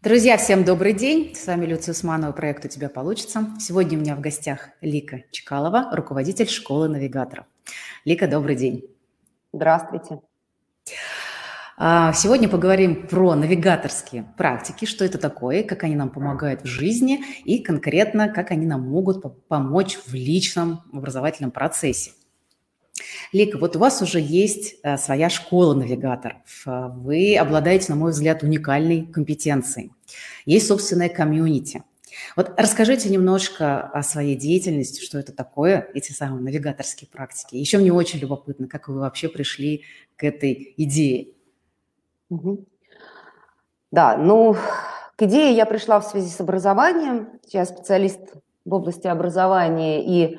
Друзья, всем добрый день. С вами Люция Усманова, проект «У тебя получится». Сегодня у меня в гостях Лика Чекалова, руководитель школы навигаторов. Лика, добрый день. Здравствуйте. А, сегодня поговорим про навигаторские практики, что это такое, как они нам помогают в жизни и конкретно, как они нам могут помочь в личном образовательном процессе. Лика, вот у вас уже есть э, своя школа навигаторов. Вы обладаете, на мой взгляд, уникальной компетенцией. Есть собственная комьюнити. Вот расскажите немножко о своей деятельности, что это такое, эти самые навигаторские практики. Еще мне очень любопытно, как вы вообще пришли к этой идее. Угу. Да, ну, к идее я пришла в связи с образованием. Я специалист в области образования и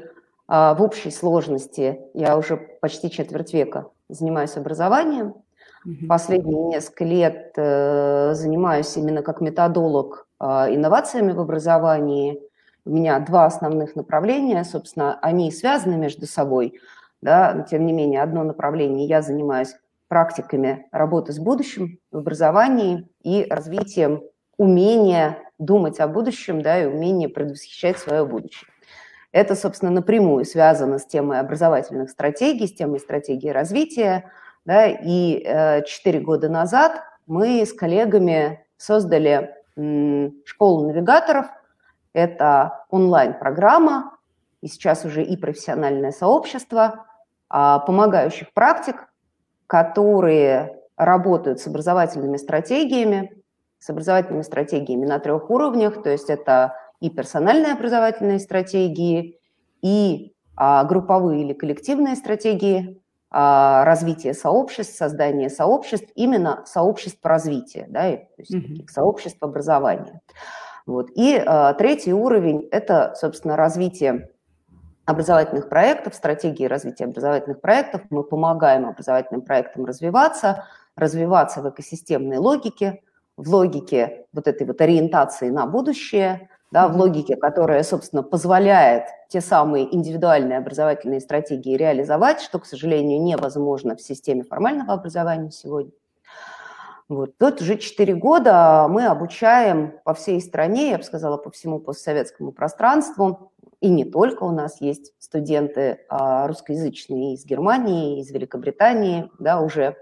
в общей сложности я уже почти четверть века занимаюсь образованием. Последние несколько лет э, занимаюсь именно как методолог а, инновациями в образовании. У меня два основных направления, собственно, они связаны между собой, да, но тем не менее одно направление я занимаюсь практиками работы с будущим в образовании и развитием умения думать о будущем, да, и умения предвосхищать свое будущее. Это, собственно, напрямую связано с темой образовательных стратегий, с темой стратегии развития. Да, и э, четыре года назад мы с коллегами создали школу навигаторов. Это онлайн-программа, и сейчас уже и профессиональное сообщество а, помогающих практик, которые работают с образовательными стратегиями, с образовательными стратегиями на трех уровнях, то есть это и персональные образовательные стратегии, и а, групповые или коллективные стратегии а, развития сообществ, создания сообществ, именно сообществ развития, да, то есть mm-hmm. таких сообществ образования. Вот. И а, третий уровень – это, собственно, развитие образовательных проектов, стратегии развития образовательных проектов. Мы помогаем образовательным проектам развиваться, развиваться в экосистемной логике, в логике вот этой вот ориентации на будущее, да, в логике, которая, собственно, позволяет те самые индивидуальные образовательные стратегии реализовать, что, к сожалению, невозможно в системе формального образования сегодня. Вот. Тут уже 4 года мы обучаем по всей стране, я бы сказала, по всему постсоветскому пространству, и не только у нас есть студенты а, русскоязычные из Германии, из Великобритании, да, уже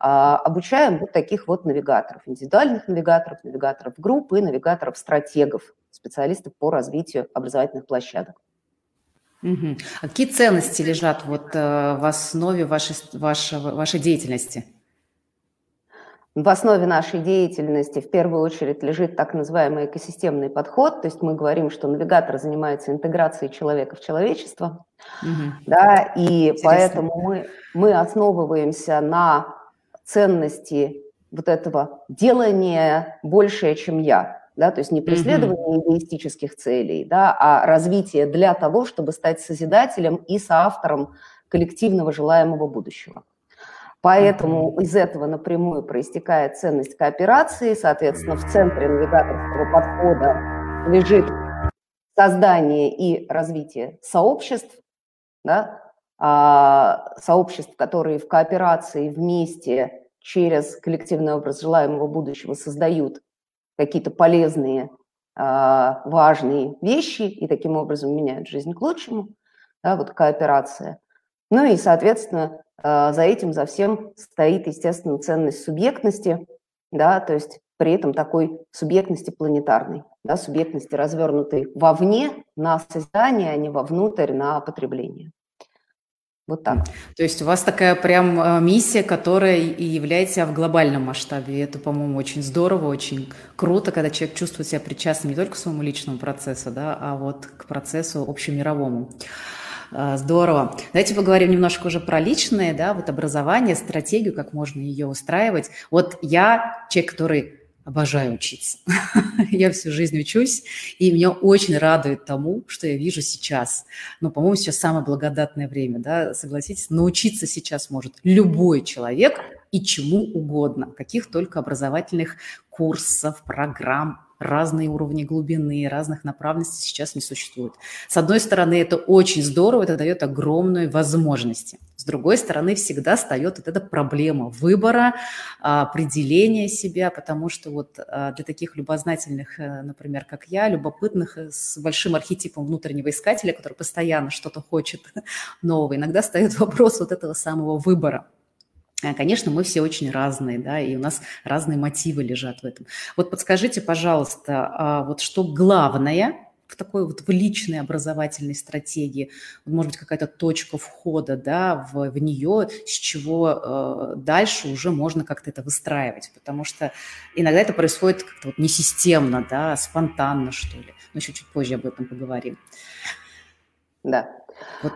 а, обучаем вот таких вот навигаторов, индивидуальных навигаторов, навигаторов группы, навигаторов-стратегов, специалистов по развитию образовательных площадок. Угу. А какие ценности лежат вот э, в основе вашей, вашей, вашей деятельности? В основе нашей деятельности в первую очередь лежит так называемый экосистемный подход, то есть мы говорим, что навигатор занимается интеграцией человека в человечество, угу. да, и Интересно. поэтому мы, мы основываемся на ценности вот этого делания большее, чем я да, то есть не преследование mm-hmm. эгоистических целей, да, а развитие для того, чтобы стать созидателем и соавтором коллективного желаемого будущего. Поэтому из этого напрямую проистекает ценность кооперации, соответственно, в центре навигаторского подхода лежит создание и развитие сообществ, да, а, сообществ, которые в кооперации вместе через коллективный образ желаемого будущего создают какие-то полезные, а, важные вещи и таким образом меняют жизнь к лучшему, да, вот кооперация. Ну и, соответственно, а, за этим, за всем стоит, естественно, ценность субъектности, да, то есть при этом такой субъектности планетарной, да, субъектности, развернутой вовне на создание, а не вовнутрь на потребление. Вот так. То есть у вас такая прям э, миссия, которая и является в глобальном масштабе. И это, по-моему, очень здорово, очень круто, когда человек чувствует себя причастным не только к своему личному процессу, да, а вот к процессу общемировому. Э, здорово. Давайте поговорим немножко уже про личное, да, вот образование, стратегию, как можно ее устраивать. Вот я человек, который обожаю учиться. я всю жизнь учусь, и меня очень радует тому, что я вижу сейчас. Ну, по-моему, сейчас самое благодатное время, да, согласитесь, научиться сейчас может любой человек и чему угодно, каких только образовательных курсов, программ, разные уровни глубины, разных направленностей сейчас не существует. С одной стороны, это очень здорово, это дает огромные возможности. С другой стороны, всегда встает вот эта проблема выбора, а, определения себя, потому что вот а, для таких любознательных, э, например, как я, любопытных, э, с большим архетипом внутреннего искателя, который постоянно что-то хочет нового, иногда встает вопрос вот этого самого выбора. Конечно, мы все очень разные, да, и у нас разные мотивы лежат в этом. Вот подскажите, пожалуйста, а вот что главное в такой вот в личной образовательной стратегии, может быть, какая-то точка входа, да, в, в нее, с чего э, дальше уже можно как-то это выстраивать, потому что иногда это происходит как-то вот несистемно, да, спонтанно, что ли. Но еще чуть позже об этом поговорим. Да,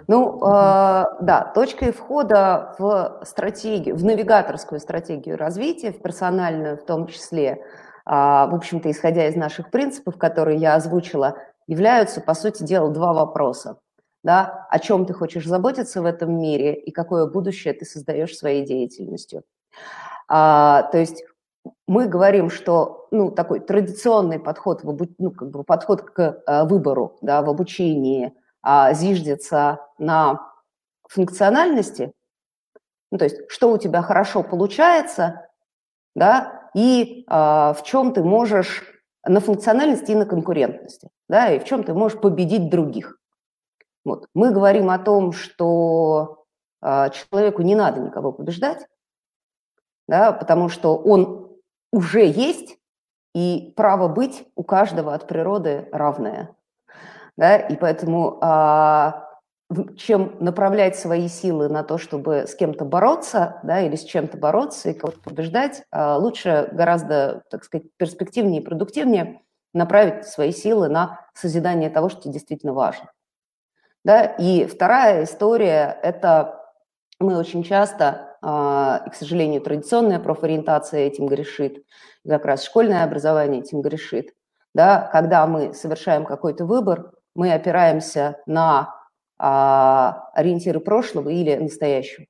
ну, э, да, точкой входа в стратегию, в навигаторскую стратегию развития, в персональную в том числе, э, в общем-то, исходя из наших принципов, которые я озвучила, являются, по сути дела, два вопроса. Да, о чем ты хочешь заботиться в этом мире и какое будущее ты создаешь своей деятельностью. А, то есть мы говорим, что ну, такой традиционный подход, в, ну, как бы подход к а, выбору да, в обучении – а, зиждется на функциональности, ну, то есть что у тебя хорошо получается, да, и а, в чем ты можешь на функциональности и на конкурентности, да, и в чем ты можешь победить других. Вот. Мы говорим о том, что а, человеку не надо никого побеждать, да, потому что он уже есть, и право быть у каждого от природы равное да, и поэтому а, чем направлять свои силы на то, чтобы с кем-то бороться, да, или с чем-то бороться и кого-то побеждать, а, лучше гораздо, так сказать, перспективнее и продуктивнее направить свои силы на созидание того, что тебе действительно важно. Да? И вторая история – это мы очень часто, а, и, к сожалению, традиционная профориентация этим грешит, как раз школьное образование этим грешит, да? когда мы совершаем какой-то выбор, мы опираемся на а, ориентиры прошлого или настоящего.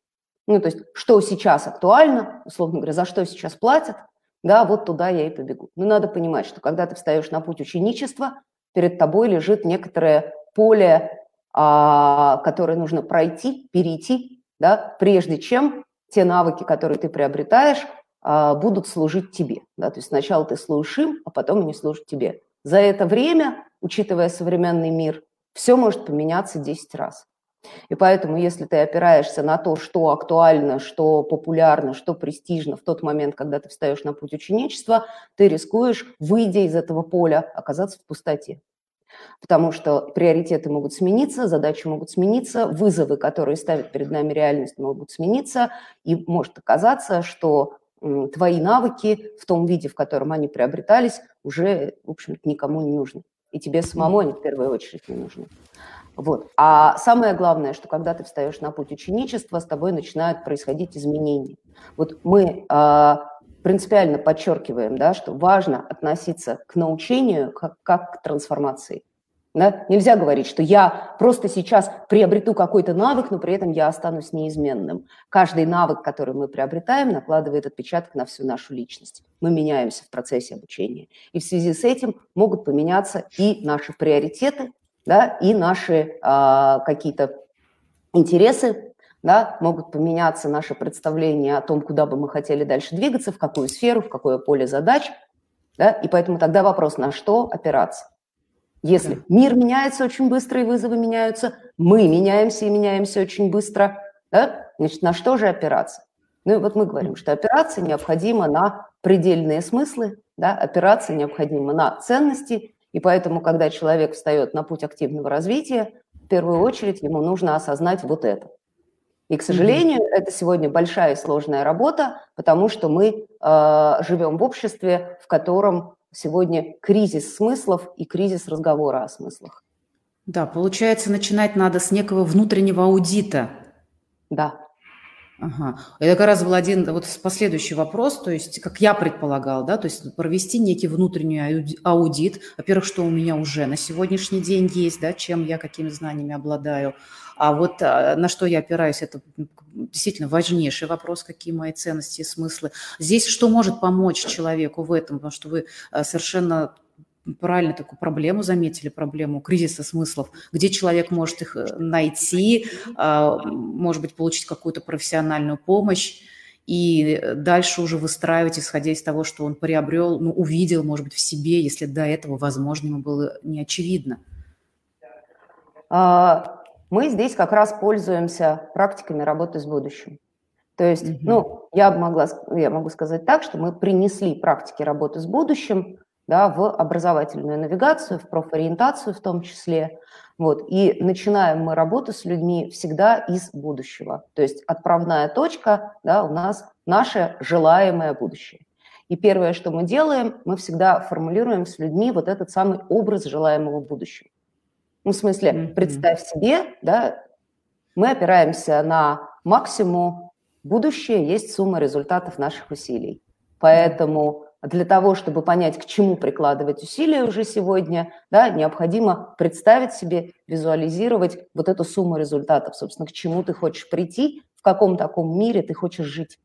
Ну, то есть, что сейчас актуально, условно говоря, за что сейчас платят, да, вот туда я и побегу. Но надо понимать, что когда ты встаешь на путь ученичества, перед тобой лежит некоторое поле, а, которое нужно пройти, перейти, да, прежде чем те навыки, которые ты приобретаешь, а, будут служить тебе. Да? То есть сначала ты служишь им, а потом они служат тебе. За это время учитывая современный мир, все может поменяться 10 раз. И поэтому, если ты опираешься на то, что актуально, что популярно, что престижно в тот момент, когда ты встаешь на путь ученичества, ты рискуешь, выйдя из этого поля, оказаться в пустоте. Потому что приоритеты могут смениться, задачи могут смениться, вызовы, которые ставят перед нами реальность, могут смениться, и может оказаться, что твои навыки в том виде, в котором они приобретались, уже, в общем-то, никому не нужны. И тебе самому они в первую очередь не нужны. Вот. А самое главное, что когда ты встаешь на путь ученичества, с тобой начинают происходить изменения. Вот мы э, принципиально подчеркиваем, да, что важно относиться к научению как, как к трансформации. Да? Нельзя говорить, что я просто сейчас приобрету какой-то навык, но при этом я останусь неизменным. Каждый навык, который мы приобретаем, накладывает отпечаток на всю нашу личность. Мы меняемся в процессе обучения. И в связи с этим могут поменяться и наши приоритеты, да, и наши а, какие-то интересы, да, могут поменяться наши представления о том, куда бы мы хотели дальше двигаться, в какую сферу, в какое поле задач. Да, и поэтому тогда вопрос, на что опираться. Если мир меняется очень быстро и вызовы меняются, мы меняемся и меняемся очень быстро, да? значит, на что же опираться? Ну и вот мы говорим, что опираться необходимо на предельные смыслы, да? опираться необходимо на ценности, и поэтому, когда человек встает на путь активного развития, в первую очередь ему нужно осознать вот это. И, к сожалению, mm-hmm. это сегодня большая и сложная работа, потому что мы э, живем в обществе, в котором сегодня кризис смыслов и кризис разговора о смыслах. Да, получается, начинать надо с некого внутреннего аудита. Да. Ага. Это как раз был один вот последующий вопрос, то есть, как я предполагал, да, то есть провести некий внутренний аудит, во-первых, что у меня уже на сегодняшний день есть, да, чем я, какими знаниями обладаю, а вот а, на что я опираюсь, это действительно важнейший вопрос, какие мои ценности и смыслы. Здесь что может помочь человеку в этом, потому что вы а, совершенно правильно такую проблему заметили, проблему кризиса смыслов, где человек может их э, найти, а, может быть, получить какую-то профессиональную помощь и дальше уже выстраивать, исходя из того, что он приобрел, ну, увидел, может быть, в себе, если до этого, возможно, ему было не очевидно. А, мы здесь как раз пользуемся практиками работы с будущим. То есть, mm-hmm. ну, я, могла, я могу сказать так, что мы принесли практики работы с будущим да, в образовательную навигацию, в профориентацию в том числе. Вот. И начинаем мы работу с людьми всегда из будущего. То есть отправная точка да, у нас наше желаемое будущее. И первое, что мы делаем, мы всегда формулируем с людьми вот этот самый образ желаемого будущего. Ну, в смысле, mm-hmm. представь себе, да, мы опираемся на максимум будущее, есть сумма результатов наших усилий. Поэтому для того, чтобы понять, к чему прикладывать усилия уже сегодня, да, необходимо представить себе, визуализировать вот эту сумму результатов, собственно, к чему ты хочешь прийти, в каком таком мире ты хочешь жить.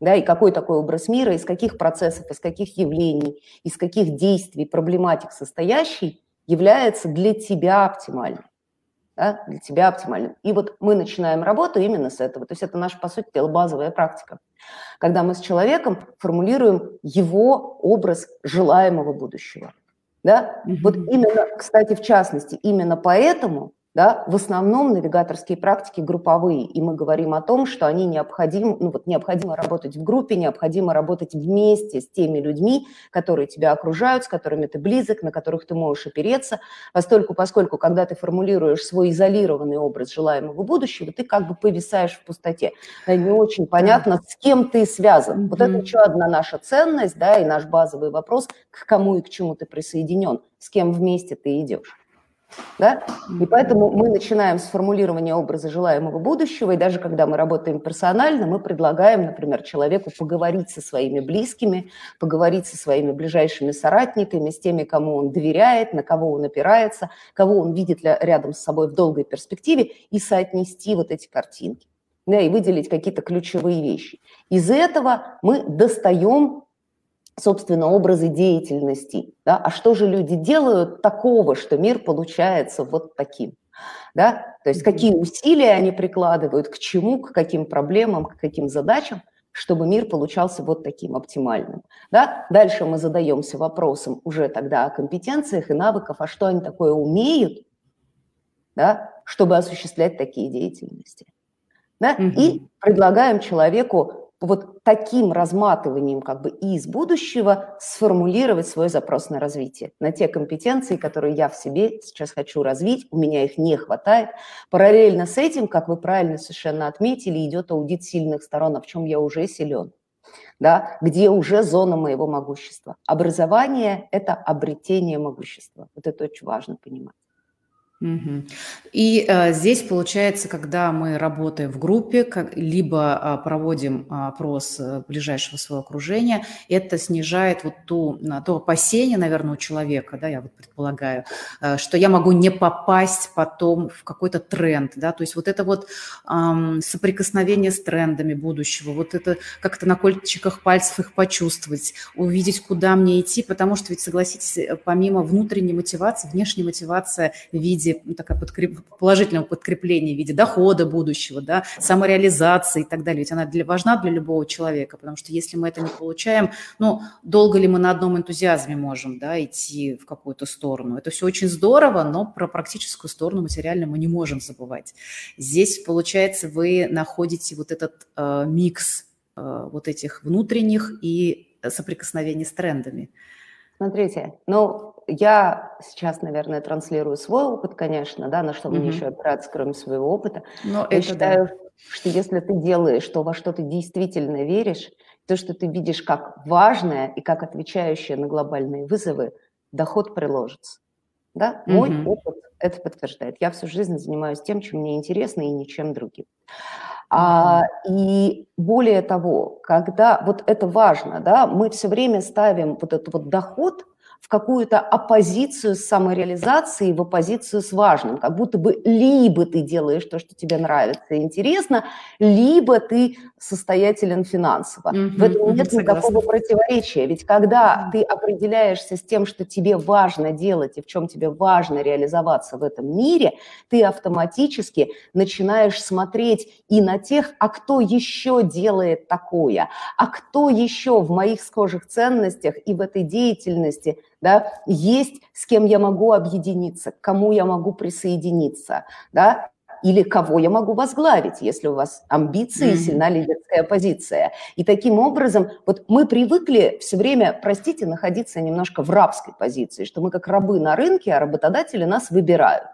Да, и какой такой образ мира, из каких процессов, из каких явлений, из каких действий, проблематик состоящий является для тебя оптимальным. Да, для тебя оптимальным. И вот мы начинаем работу именно с этого. То есть это наша, по сути дела, базовая практика когда мы с человеком формулируем его образ желаемого будущего. Да? Mm-hmm. Вот именно, кстати, в частности, именно поэтому да, в основном навигаторские практики групповые, и мы говорим о том, что они необходимы, ну вот необходимо работать в группе, необходимо работать вместе с теми людьми, которые тебя окружают, с которыми ты близок, на которых ты можешь опереться, поскольку, поскольку когда ты формулируешь свой изолированный образ желаемого будущего, ты как бы повисаешь в пустоте. Да, не очень понятно, с кем ты связан. Mm-hmm. Вот это еще одна наша ценность, да, и наш базовый вопрос, к кому и к чему ты присоединен, с кем вместе ты идешь. Да? И поэтому мы начинаем с формулирования образа желаемого будущего, и даже когда мы работаем персонально, мы предлагаем, например, человеку поговорить со своими близкими, поговорить со своими ближайшими соратниками, с теми, кому он доверяет, на кого он опирается, кого он видит рядом с собой в долгой перспективе, и соотнести вот эти картинки да, и выделить какие-то ключевые вещи. Из этого мы достаем собственно, образы деятельности. Да? А что же люди делают такого, что мир получается вот таким? Да? То есть какие усилия они прикладывают, к чему, к каким проблемам, к каким задачам, чтобы мир получался вот таким оптимальным. Да? Дальше мы задаемся вопросом уже тогда о компетенциях и навыках, а что они такое умеют, да? чтобы осуществлять такие деятельности. Да? Угу. И предлагаем человеку вот таким разматыванием как бы из будущего сформулировать свой запрос на развитие, на те компетенции, которые я в себе сейчас хочу развить, у меня их не хватает. Параллельно с этим, как вы правильно совершенно отметили, идет аудит сильных сторон, а в чем я уже силен, да, где уже зона моего могущества. Образование – это обретение могущества. Вот это очень важно понимать. И э, здесь получается, когда мы работаем в группе, как, либо а, проводим а, опрос э, ближайшего своего окружения, это снижает вот ту, то опасение, наверное, у человека, да, я вот предполагаю, э, что я могу не попасть потом в какой-то тренд, да, то есть вот это вот ам, соприкосновение с трендами будущего, вот это как-то на кольчиках пальцев их почувствовать, увидеть, куда мне идти, потому что ведь, согласитесь, э, помимо внутренней мотивации, внешняя мотивация в виде виде ну, такая подкреп, положительного подкрепления, в виде дохода будущего, да, самореализации и так далее. Ведь она для, важна для любого человека, потому что если мы это не получаем, ну, долго ли мы на одном энтузиазме можем да, идти в какую-то сторону? Это все очень здорово, но про практическую сторону материальную мы не можем забывать. Здесь, получается, вы находите вот этот э, микс э, вот этих внутренних и соприкосновений с трендами. Смотрите, ну, я сейчас, наверное, транслирую свой опыт, конечно, да, на что mm-hmm. мне еще опираться, кроме своего опыта. Но я считаю, да. что если ты делаешь то, во что ты действительно веришь, то, что ты видишь как важное и как отвечающее на глобальные вызовы, доход приложится. Да? Mm-hmm. Мой опыт это подтверждает. Я всю жизнь занимаюсь тем, чем мне интересно, и ничем другим. А, и более того, когда вот это важно, да, мы все время ставим вот этот вот доход в какую-то оппозицию с самореализацией, в оппозицию с важным. Как будто бы либо ты делаешь то, что тебе нравится и интересно, либо ты состоятелен финансово. Mm-hmm, в этом нет никакого противоречия. Ведь когда mm-hmm. ты определяешься с тем, что тебе важно делать и в чем тебе важно реализоваться в этом мире, ты автоматически начинаешь смотреть и на тех, а кто еще делает такое, а кто еще в моих схожих ценностях и в этой деятельности да, есть с кем я могу объединиться, к кому я могу присоединиться, да, или кого я могу возглавить, если у вас амбиции, mm-hmm. сильна лидерская позиция. И таким образом, вот мы привыкли все время, простите, находиться немножко в рабской позиции, что мы как рабы на рынке, а работодатели нас выбирают.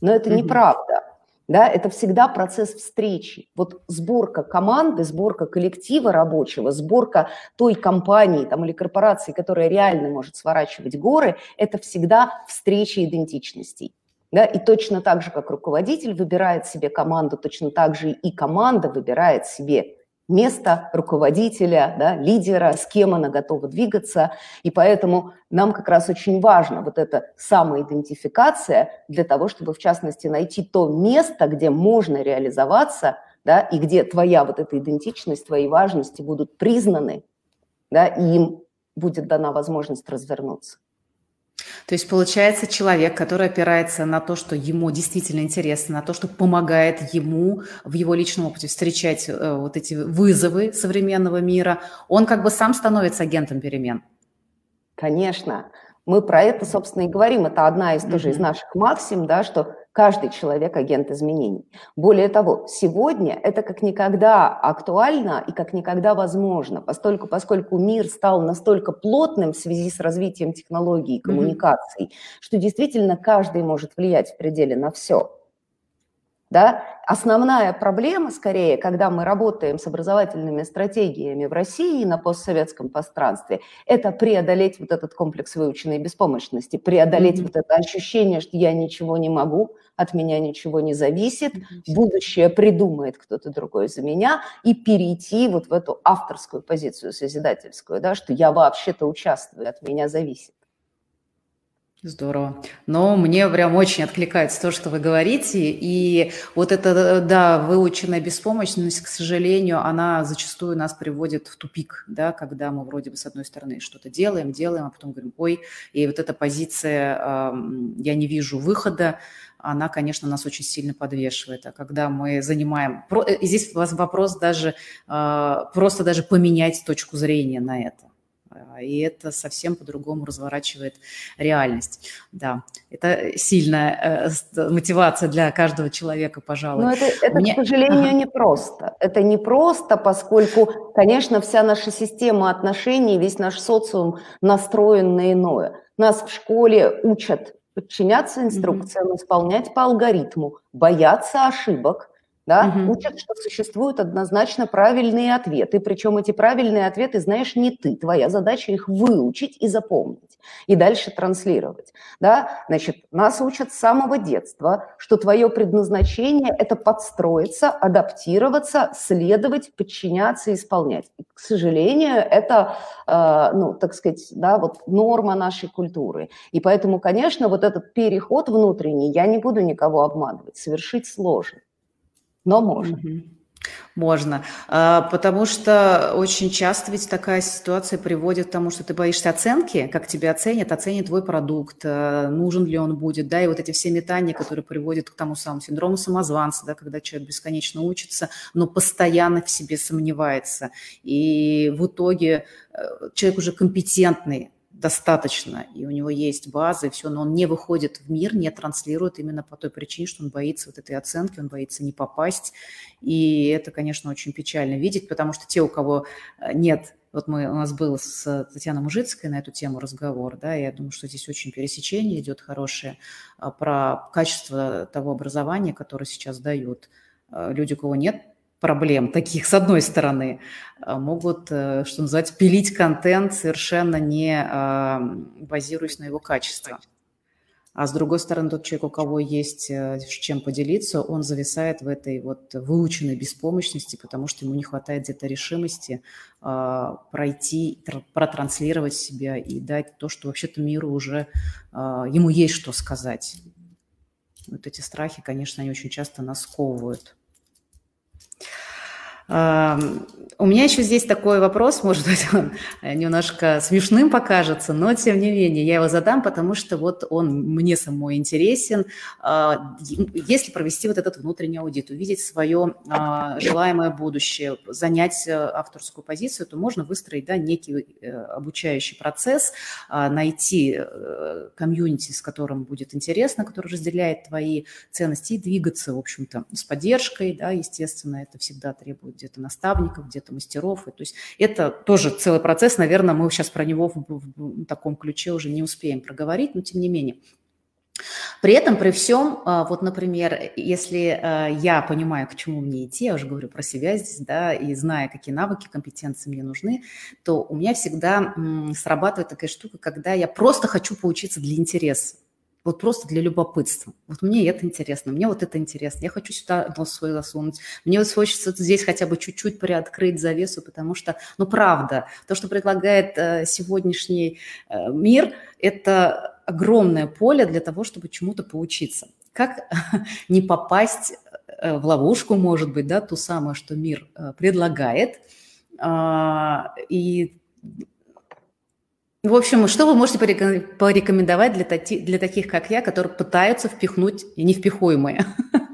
Но это mm-hmm. неправда. Да, это всегда процесс встречи. Вот сборка команды, сборка коллектива рабочего, сборка той компании там, или корпорации, которая реально может сворачивать горы, это всегда встреча идентичностей. Да, и точно так же, как руководитель выбирает себе команду, точно так же и команда выбирает себе место руководителя, да, лидера, с кем она готова двигаться. И поэтому нам как раз очень важно вот эта самоидентификация для того, чтобы, в частности, найти то место, где можно реализоваться, да, и где твоя вот эта идентичность, твои важности будут признаны, да, и им будет дана возможность развернуться. То есть получается человек, который опирается на то, что ему действительно интересно, на то, что помогает ему в его личном опыте встречать э, вот эти вызовы современного мира, он как бы сам становится агентом перемен. Конечно. Мы про это, собственно, и говорим. Это одна из тоже из наших максим, да, что каждый человек агент изменений. Более того, сегодня это как никогда актуально и как никогда возможно, поскольку, поскольку мир стал настолько плотным в связи с развитием технологий и коммуникаций, mm-hmm. что действительно каждый может влиять в пределе на все. Да? Основная проблема, скорее, когда мы работаем с образовательными стратегиями в России на постсоветском пространстве, это преодолеть вот этот комплекс выученной беспомощности, преодолеть mm-hmm. вот это ощущение, что я ничего не могу, от меня ничего не зависит, mm-hmm. будущее придумает кто-то другой за меня, и перейти вот в эту авторскую позицию созидательскую, да, что я вообще-то участвую, от меня зависит. Здорово. Но мне прям очень откликается то, что вы говорите. И вот эта, да, выученная беспомощность, к сожалению, она зачастую нас приводит в тупик, да, когда мы вроде бы с одной стороны что-то делаем, делаем, а потом говорим, ой, и вот эта позиция «я не вижу выхода», она, конечно, нас очень сильно подвешивает. А когда мы занимаем... Э, здесь у вас вопрос даже, а, просто даже поменять точку зрения на это. А, и это совсем по-другому разворачивает реальность. Да, это сильная э, мотивация для каждого человека, пожалуй. Но это, это Мне... к сожалению, ага. не просто. Это не просто, поскольку, конечно, вся наша система отношений, весь наш социум настроен на иное. Нас в школе учат подчиняться инструкциям, mm-hmm. исполнять по алгоритму, бояться ошибок, да, угу. учат, что существуют однозначно правильные ответы, причем эти правильные ответы знаешь не ты, твоя задача их выучить и запомнить, и дальше транслировать, да, значит, нас учат с самого детства, что твое предназначение – это подстроиться, адаптироваться, следовать, подчиняться, исполнять. И, к сожалению, это, э, ну, так сказать, да, вот норма нашей культуры, и поэтому, конечно, вот этот переход внутренний, я не буду никого обманывать, совершить сложно но можно. Можно, а, потому что очень часто ведь такая ситуация приводит к тому, что ты боишься оценки, как тебя оценят, оценят твой продукт, э, нужен ли он будет, да, и вот эти все метания, которые приводят к тому самому синдрому самозванца, да, когда человек бесконечно учится, но постоянно в себе сомневается, и в итоге э, человек уже компетентный, достаточно, и у него есть база, и все, но он не выходит в мир, не транслирует именно по той причине, что он боится вот этой оценки, он боится не попасть, и это, конечно, очень печально видеть, потому что те, у кого э, нет вот мы, у нас был с Татьяной Мужицкой на эту тему разговор, да, я думаю, что здесь очень пересечение идет хорошее а, про качество того образования, которое сейчас дают. Э, люди, у кого нет проблем таких, с одной стороны, а, могут, э, что называется, пилить контент, совершенно не а, базируясь на его качестве. А с другой стороны, тот человек, у кого есть э, чем поделиться, он зависает в этой вот выученной беспомощности, потому что ему не хватает где-то решимости э, пройти, протранслировать себя и дать то, что вообще-то миру уже, э, ему есть что сказать. Вот эти страхи, конечно, они очень часто нас сковывают. У меня еще здесь такой вопрос, может быть, он немножко смешным покажется, но тем не менее я его задам, потому что вот он мне самой интересен. А, если провести вот этот внутренний аудит, увидеть свое а, желаемое будущее, занять э, авторскую позицию, то можно выстроить да, некий э, обучающий процесс, а, найти э, комьюнити, с которым будет интересно, который разделяет твои ценности, и двигаться, в общем-то, с поддержкой, да, естественно, это всегда требует где-то наставников, где-то мастеров. И, то есть это тоже целый процесс, наверное, мы сейчас про него в, в, в таком ключе уже не успеем проговорить, но тем не менее. При этом, при всем, а, вот, например, если а, я понимаю, к чему мне идти, я уже говорю про себя здесь, да, и зная, какие навыки, компетенции мне нужны, то у меня всегда срабатывает такая штука, когда я просто хочу поучиться для интереса вот просто для любопытства. Вот мне это интересно, мне вот это интересно, я хочу сюда нос свой засунуть, мне вот хочется здесь хотя бы чуть-чуть приоткрыть завесу, потому что, ну, правда, то, что предлагает э, сегодняшний э, мир, это огромное поле для того, чтобы чему-то поучиться. Как не попасть э, в ловушку, может быть, да, ту самую, что мир э, предлагает, э, и в общем, что вы можете порекомендовать для, для таких, как я, которые пытаются впихнуть невпихуемое?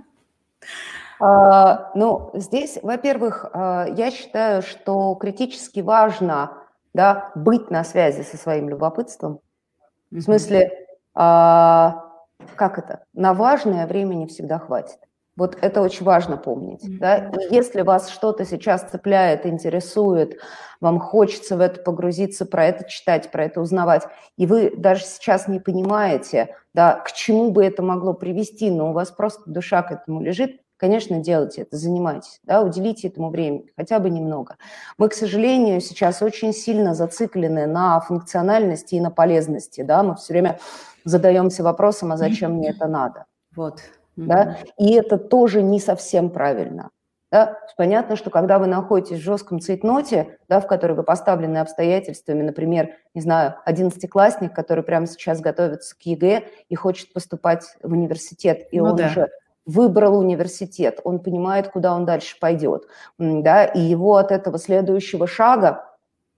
А, ну, здесь, во-первых, а, я считаю, что критически важно да, быть на связи со своим любопытством. В смысле, а, как это? На важное времени всегда хватит. Вот это очень важно помнить. Да? И если вас что-то сейчас цепляет, интересует, вам хочется в это погрузиться, про это читать, про это узнавать, и вы даже сейчас не понимаете, да, к чему бы это могло привести, но у вас просто душа к этому лежит, конечно, делайте это, занимайтесь, да, уделите этому времени, хотя бы немного. Мы, к сожалению, сейчас очень сильно зациклены на функциональности и на полезности, да, мы все время задаемся вопросом, а зачем мне это надо? Вот, да, и это тоже не совсем правильно. Да? Понятно, что когда вы находитесь в жестком цейтноте, да, в которой вы поставлены обстоятельствами, например, не знаю, одиннадцатиклассник, который прямо сейчас готовится к ЕГЭ и хочет поступать в университет, и ну, он да. уже выбрал университет, он понимает, куда он дальше пойдет, да, и его от этого следующего шага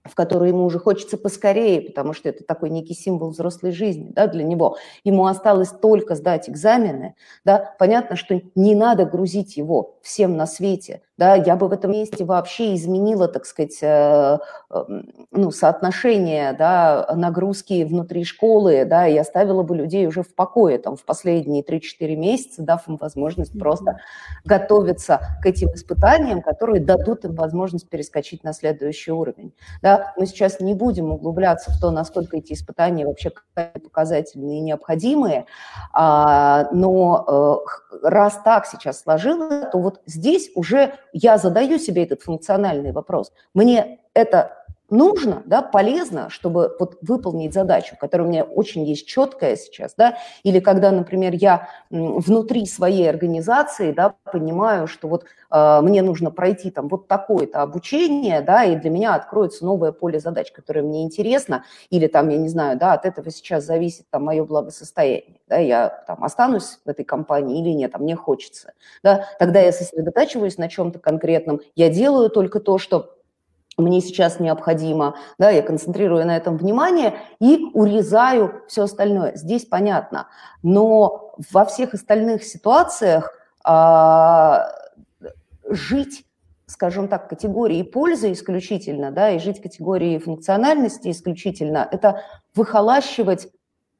в которую ему уже хочется поскорее, потому что это такой некий символ взрослой жизни да, для него. Ему осталось только сдать экзамены. Да. Понятно, что не надо грузить его всем на свете. Да. Я бы в этом месте вообще изменила, так сказать, э, э, ну, соотношение да, нагрузки внутри школы да, и оставила бы людей уже в покое там, в последние 3-4 месяца, дав им возможность mm-hmm. просто готовиться к этим испытаниям, которые дадут им возможность перескочить на следующий уровень. Да мы сейчас не будем углубляться в то, насколько эти испытания вообще показательные и необходимые, а, но э, раз так сейчас сложилось, то вот здесь уже я задаю себе этот функциональный вопрос. Мне это нужно, да, полезно, чтобы вот выполнить задачу, которая у меня очень есть четкая сейчас, да, или когда, например, я внутри своей организации, да, понимаю, что вот э, мне нужно пройти там вот такое-то обучение, да, и для меня откроется новое поле задач, которое мне интересно, или там, я не знаю, да, от этого сейчас зависит там мое благосостояние, да, я там останусь в этой компании или нет, а мне хочется, да, тогда я сосредотачиваюсь на чем-то конкретном, я делаю только то, что мне сейчас необходимо, да, я концентрирую на этом внимание и урезаю все остальное. Здесь понятно. Но во всех остальных ситуациях а, жить скажем так, категории пользы исключительно, да, и жить категории функциональности исключительно, это выхолащивать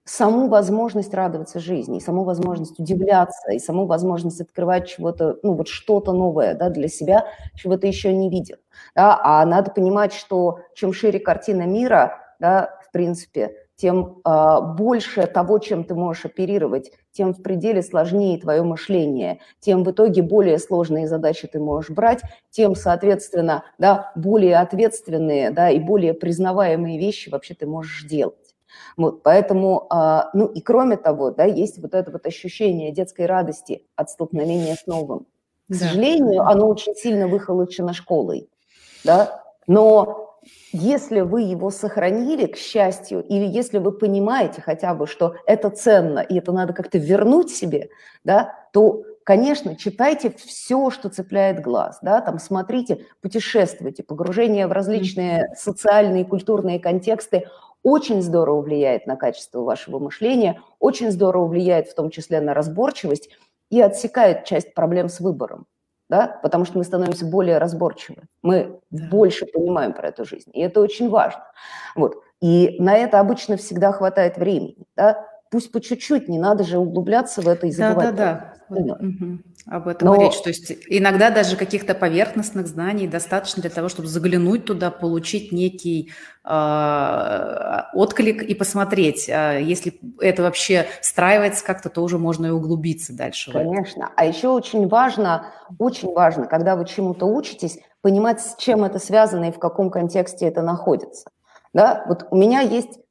саму возможность радоваться жизни, и саму возможность удивляться, и саму возможность открывать чего-то, ну вот что-то новое да, для себя, чего ты еще не видел. Да? А надо понимать, что чем шире картина мира, да, в принципе, тем э, больше того, чем ты можешь оперировать, тем в пределе сложнее твое мышление, тем в итоге более сложные задачи ты можешь брать, тем, соответственно, да, более ответственные да, и более признаваемые вещи вообще ты можешь делать. Вот, поэтому, а, ну и кроме того, да, есть вот это вот ощущение детской радости от столкновения с новым. К да. сожалению, оно очень сильно выхолочено школой, да, но если вы его сохранили, к счастью, или если вы понимаете хотя бы, что это ценно, и это надо как-то вернуть себе, да, то, конечно, читайте все, что цепляет глаз, да, там смотрите, путешествуйте, погружение в различные социальные и культурные контексты очень здорово влияет на качество вашего мышления, очень здорово влияет в том числе на разборчивость и отсекает часть проблем с выбором да, потому что мы становимся более разборчивы, мы да. больше понимаем про эту жизнь, и это очень важно. Вот. И на это обычно всегда хватает времени, да, пусть по чуть-чуть, не надо же углубляться в это и забывать. Да, да, да. Угу. Об этом Но... речь. То есть иногда даже каких-то поверхностных знаний достаточно для того, чтобы заглянуть туда, получить некий э, отклик и посмотреть, э, если это вообще встраивается как-то, то уже можно и углубиться дальше. Конечно. А еще очень важно, очень важно, когда вы чему-то учитесь, понимать, с чем это связано и в каком контексте это находится. Да? Вот у меня есть а,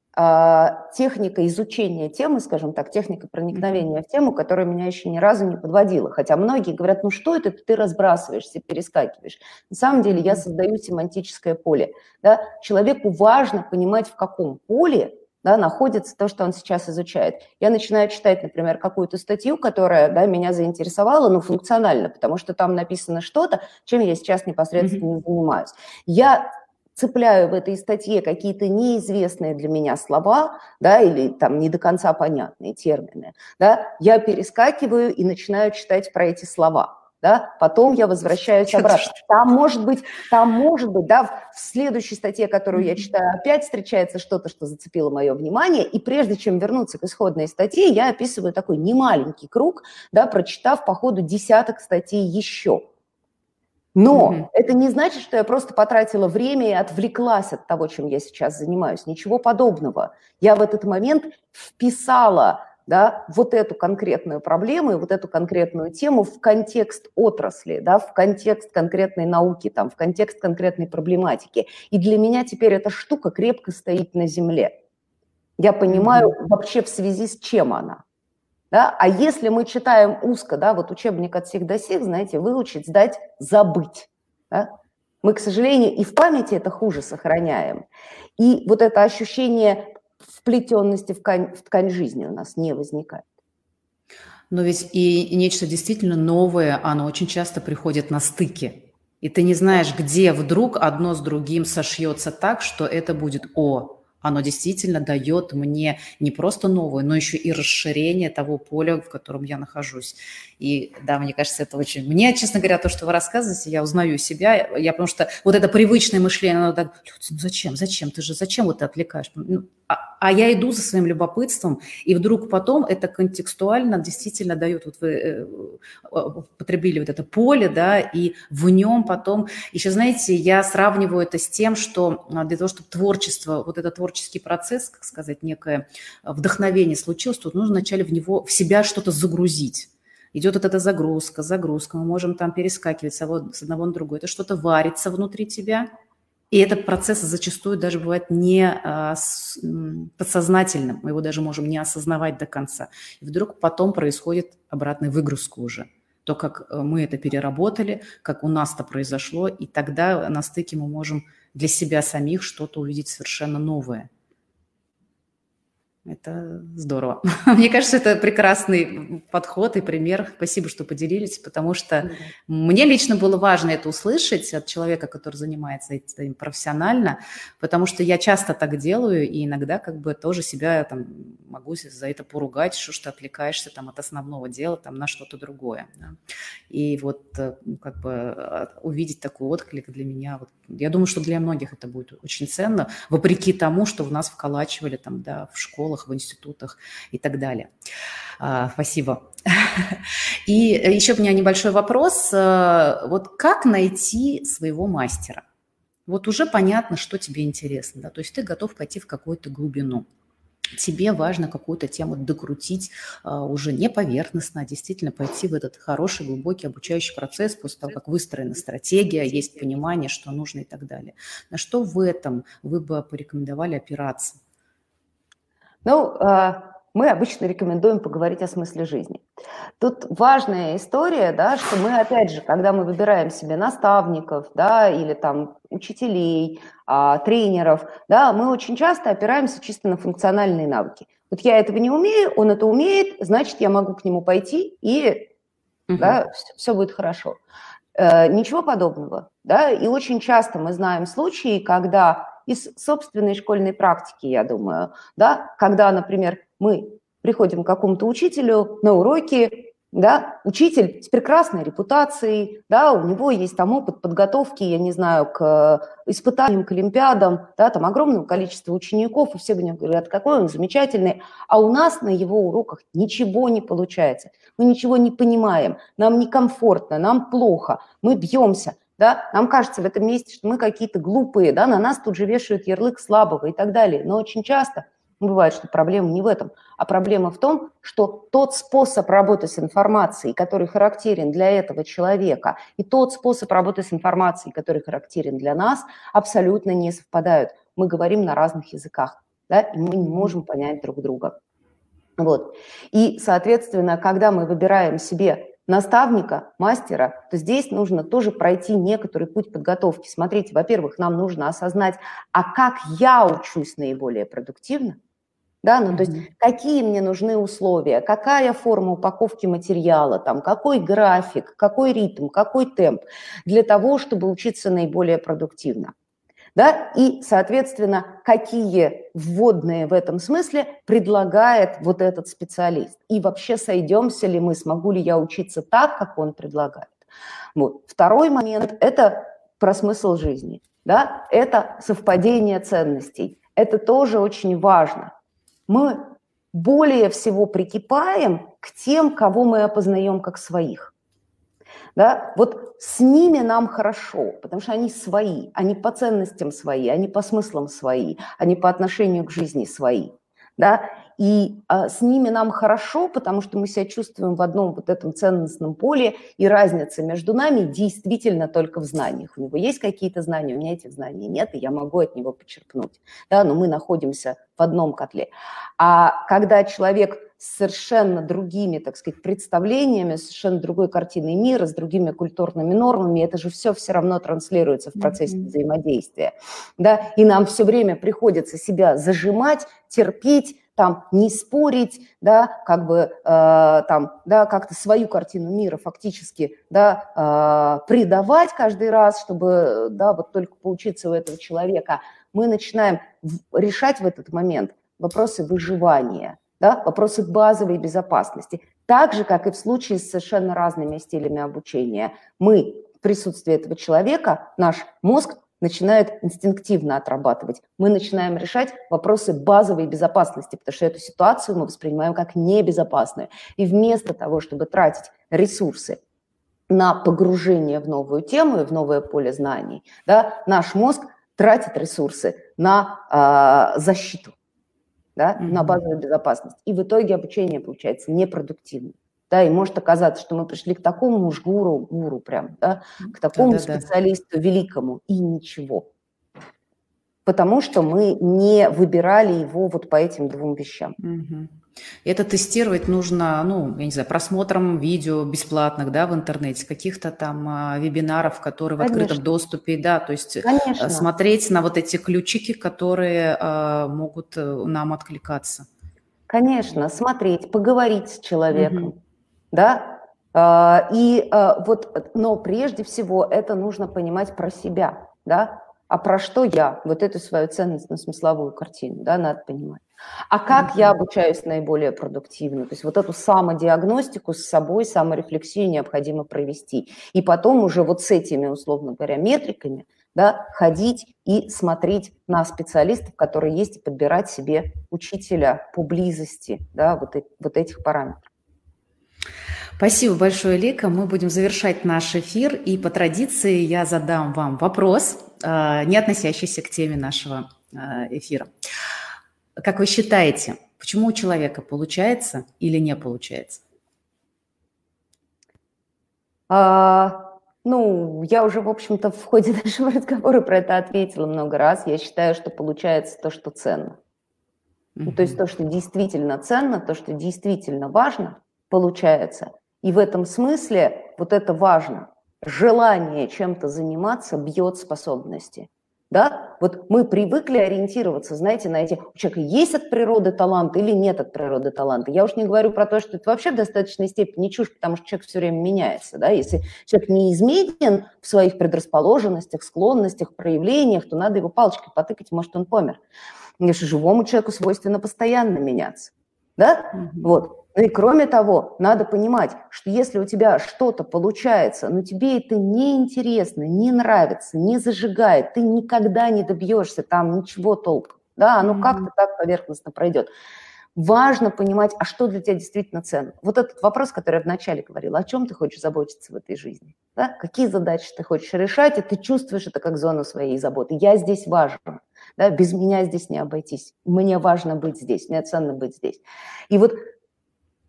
техника изучения темы, скажем так, техника проникновения в тему, которая меня еще ни разу не подводила. Хотя многие говорят, ну что это ты разбрасываешься, перескакиваешь. На самом деле я создаю семантическое поле. Да? Человеку важно понимать, в каком поле да, находится то, что он сейчас изучает. Я начинаю читать, например, какую-то статью, которая да, меня заинтересовала, ну, функционально, потому что там написано что-то, чем я сейчас непосредственно mm-hmm. занимаюсь. Я цепляю в этой статье какие-то неизвестные для меня слова, да, или там не до конца понятные термины, да, я перескакиваю и начинаю читать про эти слова. Да, потом я возвращаюсь обратно. Там может быть, там может быть, да, в следующей статье, которую я читаю, опять встречается что-то, что зацепило мое внимание, и прежде чем вернуться к исходной статье, я описываю такой немаленький круг, да, прочитав по ходу десяток статей еще. Но mm-hmm. это не значит, что я просто потратила время и отвлеклась от того, чем я сейчас занимаюсь. Ничего подобного. Я в этот момент вписала да, вот эту конкретную проблему и вот эту конкретную тему в контекст отрасли, да, в контекст конкретной науки, там, в контекст конкретной проблематики. И для меня теперь эта штука крепко стоит на земле. Я понимаю mm-hmm. вообще в связи с чем она. Да? А если мы читаем узко, да, вот учебник от всех до сих, знаете, выучить, сдать, забыть. Да? Мы, к сожалению, и в памяти это хуже сохраняем. И вот это ощущение вплетенности в ткань, в ткань жизни у нас не возникает. Но ведь и нечто действительно новое, оно очень часто приходит на стыке. И ты не знаешь, где вдруг одно с другим сошьется так, что это будет «О, оно действительно дает мне не просто новое, но еще и расширение того поля, в котором я нахожусь. И да, мне кажется, это очень... Мне, честно говоря, то, что вы рассказываете, я узнаю себя, я потому что вот это привычное мышление, оно так, ну зачем, зачем, ты же, зачем вот ты отвлекаешь? Ну, а, а я иду за своим любопытством, и вдруг потом это контекстуально действительно дает, вот вы э, потребили вот это поле, да, и в нем потом, еще знаете, я сравниваю это с тем, что а, для того, чтобы творчество, вот этот творческий процесс, как сказать, некое вдохновение случилось, тут нужно вначале в него, в себя что-то загрузить идет вот эта загрузка, загрузка, мы можем там перескакивать с одного на другое, это что-то варится внутри тебя, и этот процесс зачастую даже бывает не а, подсознательным, мы его даже можем не осознавать до конца. И вдруг потом происходит обратная выгрузка уже. То, как э, мы это переработали, как у нас это произошло, и тогда на стыке мы можем для себя самих что-то увидеть совершенно новое – это здорово. Мне кажется, это прекрасный подход и пример. Спасибо, что поделились, потому что mm-hmm. мне лично было важно это услышать от человека, который занимается этим профессионально, потому что я часто так делаю, и иногда как бы тоже себя там могу за это поругать, что ж ты отвлекаешься там от основного дела там на что-то другое. Да? И вот э, как бы а, увидеть такой отклик для меня, вот, я думаю, что для многих это будет очень ценно, вопреки тому, что в нас вколачивали там, да, в школах, школах, в институтах и так далее. А, спасибо. И еще у меня небольшой вопрос. А, вот как найти своего мастера? Вот уже понятно, что тебе интересно, да, то есть ты готов пойти в какую-то глубину тебе важно какую-то тему докрутить а, уже не поверхностно, а действительно пойти в этот хороший, глубокий обучающий процесс после того, как выстроена стратегия, есть понимание, что нужно и так далее. На что в этом вы бы порекомендовали опираться? Ну, а, мы обычно рекомендуем поговорить о смысле жизни. Тут важная история, да, что мы, опять же, когда мы выбираем себе наставников, да, или там учителей, а, тренеров, да, мы очень часто опираемся чисто на функциональные навыки. Вот я этого не умею, он это умеет, значит, я могу к нему пойти, и угу. да, все, все будет хорошо. Э, ничего подобного. Да? И очень часто мы знаем случаи, когда из собственной школьной практики, я думаю, да, когда, например, мы приходим к какому-то учителю на уроки, да, учитель с прекрасной репутацией, да, у него есть там опыт подготовки, я не знаю, к испытаниям, к олимпиадам, да, там огромное количество учеников, и все говорят, какой он замечательный, а у нас на его уроках ничего не получается, мы ничего не понимаем, нам некомфортно, нам плохо, мы бьемся, да, нам кажется в этом месте, что мы какие-то глупые, да, на нас тут же вешают ярлык слабого и так далее, но очень часто – Бывает, что проблема не в этом, а проблема в том, что тот способ работы с информацией, который характерен для этого человека, и тот способ работы с информацией, который характерен для нас, абсолютно не совпадают. Мы говорим на разных языках, да, и мы не можем понять друг друга. Вот. И, соответственно, когда мы выбираем себе наставника, мастера, то здесь нужно тоже пройти некоторый путь подготовки. Смотрите, во-первых, нам нужно осознать, а как я учусь наиболее продуктивно, да, ну, то есть какие мне нужны условия, какая форма упаковки материала, там, какой график, какой ритм, какой темп для того, чтобы учиться наиболее продуктивно. Да? И, соответственно, какие вводные в этом смысле предлагает вот этот специалист. И вообще сойдемся ли мы, смогу ли я учиться так, как он предлагает. Вот. Второй момент – это про смысл жизни. Да? Это совпадение ценностей. Это тоже очень важно мы более всего прикипаем к тем, кого мы опознаем как своих. Да? Вот с ними нам хорошо, потому что они свои, они по ценностям свои, они по смыслам свои, они по отношению к жизни свои. Да? И а, с ними нам хорошо, потому что мы себя чувствуем в одном вот этом ценностном поле, и разница между нами действительно только в знаниях. У него есть какие-то знания, у меня этих знаний нет, и я могу от него почерпнуть. Да, но мы находимся в одном котле. А когда человек с совершенно другими, так сказать, представлениями, совершенно другой картиной мира, с другими культурными нормами, это же все все равно транслируется в процессе mm-hmm. взаимодействия. Да? И нам все время приходится себя зажимать, терпеть, там не спорить, да, как бы э, там, да, как-то свою картину мира фактически, да, э, предавать каждый раз, чтобы, да, вот только поучиться у этого человека, мы начинаем решать в этот момент вопросы выживания, да, вопросы базовой безопасности. Так же, как и в случае с совершенно разными стилями обучения. Мы в присутствии этого человека, наш мозг начинает инстинктивно отрабатывать. Мы начинаем решать вопросы базовой безопасности, потому что эту ситуацию мы воспринимаем как небезопасную. И вместо того, чтобы тратить ресурсы на погружение в новую тему и в новое поле знаний, да, наш мозг тратит ресурсы на э, защиту, да, mm-hmm. на базовую безопасность. И в итоге обучение получается непродуктивным. Да, и может оказаться, что мы пришли к такому уж гуру, гуру прям, да, к такому да, да, специалисту великому, и ничего. Потому что мы не выбирали его вот по этим двум вещам. Угу. Это тестировать нужно, ну, я не знаю, просмотром видео бесплатных, да, в интернете, каких-то там а, вебинаров, которые Конечно. в открытом доступе, да, то есть э, Конечно. смотреть на вот эти ключики, которые а, могут э, нам откликаться. Конечно, смотреть, поговорить с человеком. Угу да, а, и а, вот, но прежде всего это нужно понимать про себя, да, а про что я, вот эту свою ценностно-смысловую картину, да, надо понимать. А как я обучаюсь наиболее продуктивно? То есть вот эту самодиагностику с собой, саморефлексию необходимо провести. И потом уже вот с этими, условно говоря, метриками, да, ходить и смотреть на специалистов, которые есть, и подбирать себе учителя по близости, да, вот, вот этих параметров. Спасибо большое, Лика. Мы будем завершать наш эфир. И по традиции я задам вам вопрос, а, не относящийся к теме нашего а, эфира. Как вы считаете, почему у человека получается или не получается? А, ну, я уже, в общем-то, в ходе нашего разговора про это ответила много раз. Я считаю, что получается то, что ценно. Ну, то есть то, что действительно ценно, то, что действительно важно, получается. И в этом смысле вот это важно. Желание чем-то заниматься бьет способности. Да? Вот мы привыкли ориентироваться, знаете, на эти, у человека есть от природы талант или нет от природы таланта. Я уж не говорю про то, что это вообще в достаточной степени чушь, потому что человек все время меняется. Да? Если человек не изменен в своих предрасположенностях, склонностях, проявлениях, то надо его палочкой потыкать, может, он помер. Потому что живому человеку свойственно постоянно меняться. Да? Mm-hmm. Вот. Ну и кроме того, надо понимать, что если у тебя что-то получается, но тебе это не интересно, не нравится, не зажигает, ты никогда не добьешься там ничего толком. Да, оно mm-hmm. как-то так поверхностно пройдет. Важно понимать, а что для тебя действительно ценно. Вот этот вопрос, который я вначале говорила, о чем ты хочешь заботиться в этой жизни? Да? Какие задачи ты хочешь решать, и ты чувствуешь это как зону своей заботы. Я здесь важен. Да? Без меня здесь не обойтись. Мне важно быть здесь, мне ценно быть здесь. И вот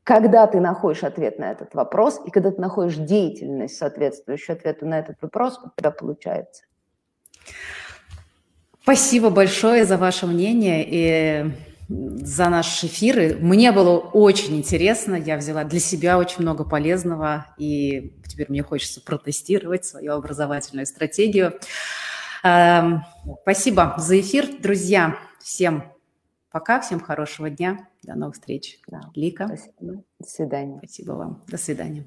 когда ты находишь ответ на этот вопрос, и когда ты находишь деятельность, соответствующую ответу на этот вопрос, у тебя получается. Спасибо большое за ваше мнение и за наши эфиры. Мне было очень интересно, я взяла для себя очень много полезного, и теперь мне хочется протестировать свою образовательную стратегию. Эм, спасибо за эфир, друзья. Всем Пока, всем хорошего дня, до новых встреч. Да. Лика. Спасибо. До свидания. Спасибо вам. До свидания.